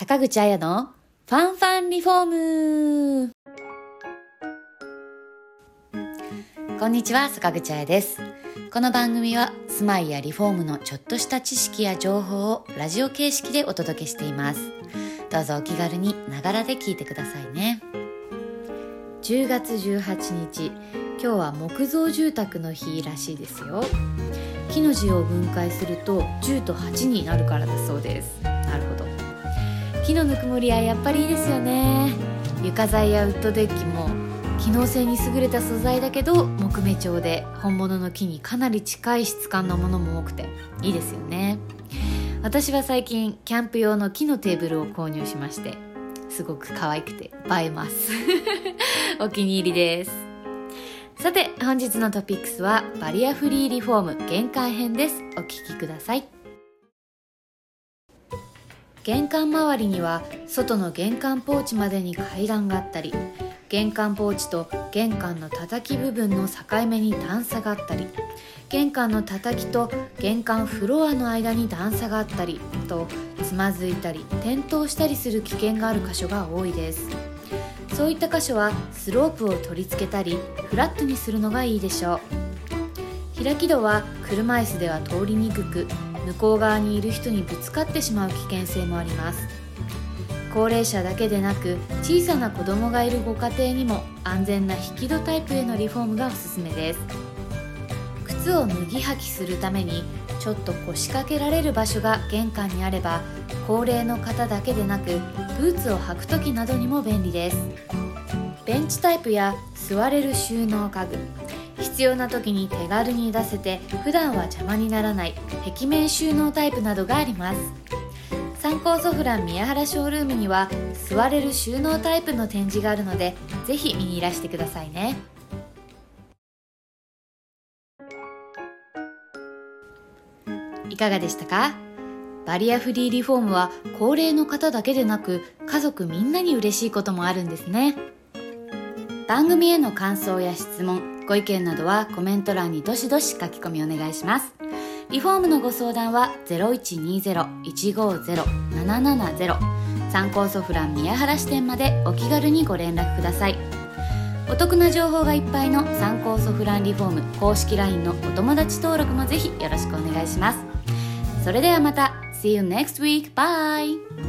坂口彩のファンファンリフォーム。こんにちは坂口彩です。この番組は住まいやリフォームのちょっとした知識や情報をラジオ形式でお届けしています。どうぞお気軽にながらで聞いてくださいね。10月18日今日は木造住宅の日らしいですよ。木の字を分解すると10と8になるからだそうです。なるほど。木のぬくもりはやっぱりいいですよね。床材やウッドデッキも機能性に優れた素材だけど木目調で本物の木にかなり近い質感のものも多くていいですよね。私は最近キャンプ用の木のテーブルを購入しましてすごく可愛くて映えます。お気に入りです。さて本日のトピックスはバリアフリーリフォーム玄関編です。お聞きください。玄関周りには外の玄関ポーチまでに階段があったり玄関ポーチと玄関の叩き部分の境目に段差があったり玄関の叩きと玄関フロアの間に段差があったりとつまずいたり転倒したりする危険がある箇所が多いです。そういった箇所はスロープを取り付けたりフラットにするのがいいでしょう。開き戸は車椅子では通りにくく向こう側にいる人にぶつかってしまう危険性もあります。高齢者だけでなく小さな子供がいるご家庭にも安全な引き戸タイプへのリフォームがおすすめです。靴を脱ぎ履きするためにちょっと腰掛けられる場所が玄関にあれば高齢の方だけでなくブーツを履く時などにも便利です。ベンチタイプや座れる収納家具必要な時に手軽に出せて普段は邪魔にならない壁面収納タイプなどがあります。参考ソフラン宮原ショールームには座れる収納タイプの展示があるのでぜひ見にいらしてくださいね。いかがでしたか？バリアフリーリフォームは高齢の方だけでなく家族みんなに嬉しいこともあるんですね。番組への感想や質問ご意見などはコメント欄にどしどし書き込みお願いしますリフォームのご相談は0120-150-770参考ソフラン宮原支店までお気軽にご連絡くださいお得な情報がいっぱいの参考ソフランリフォーム公式 LINE のお友達登録もぜひよろしくお願いしますそれではまた See you next week. Bye!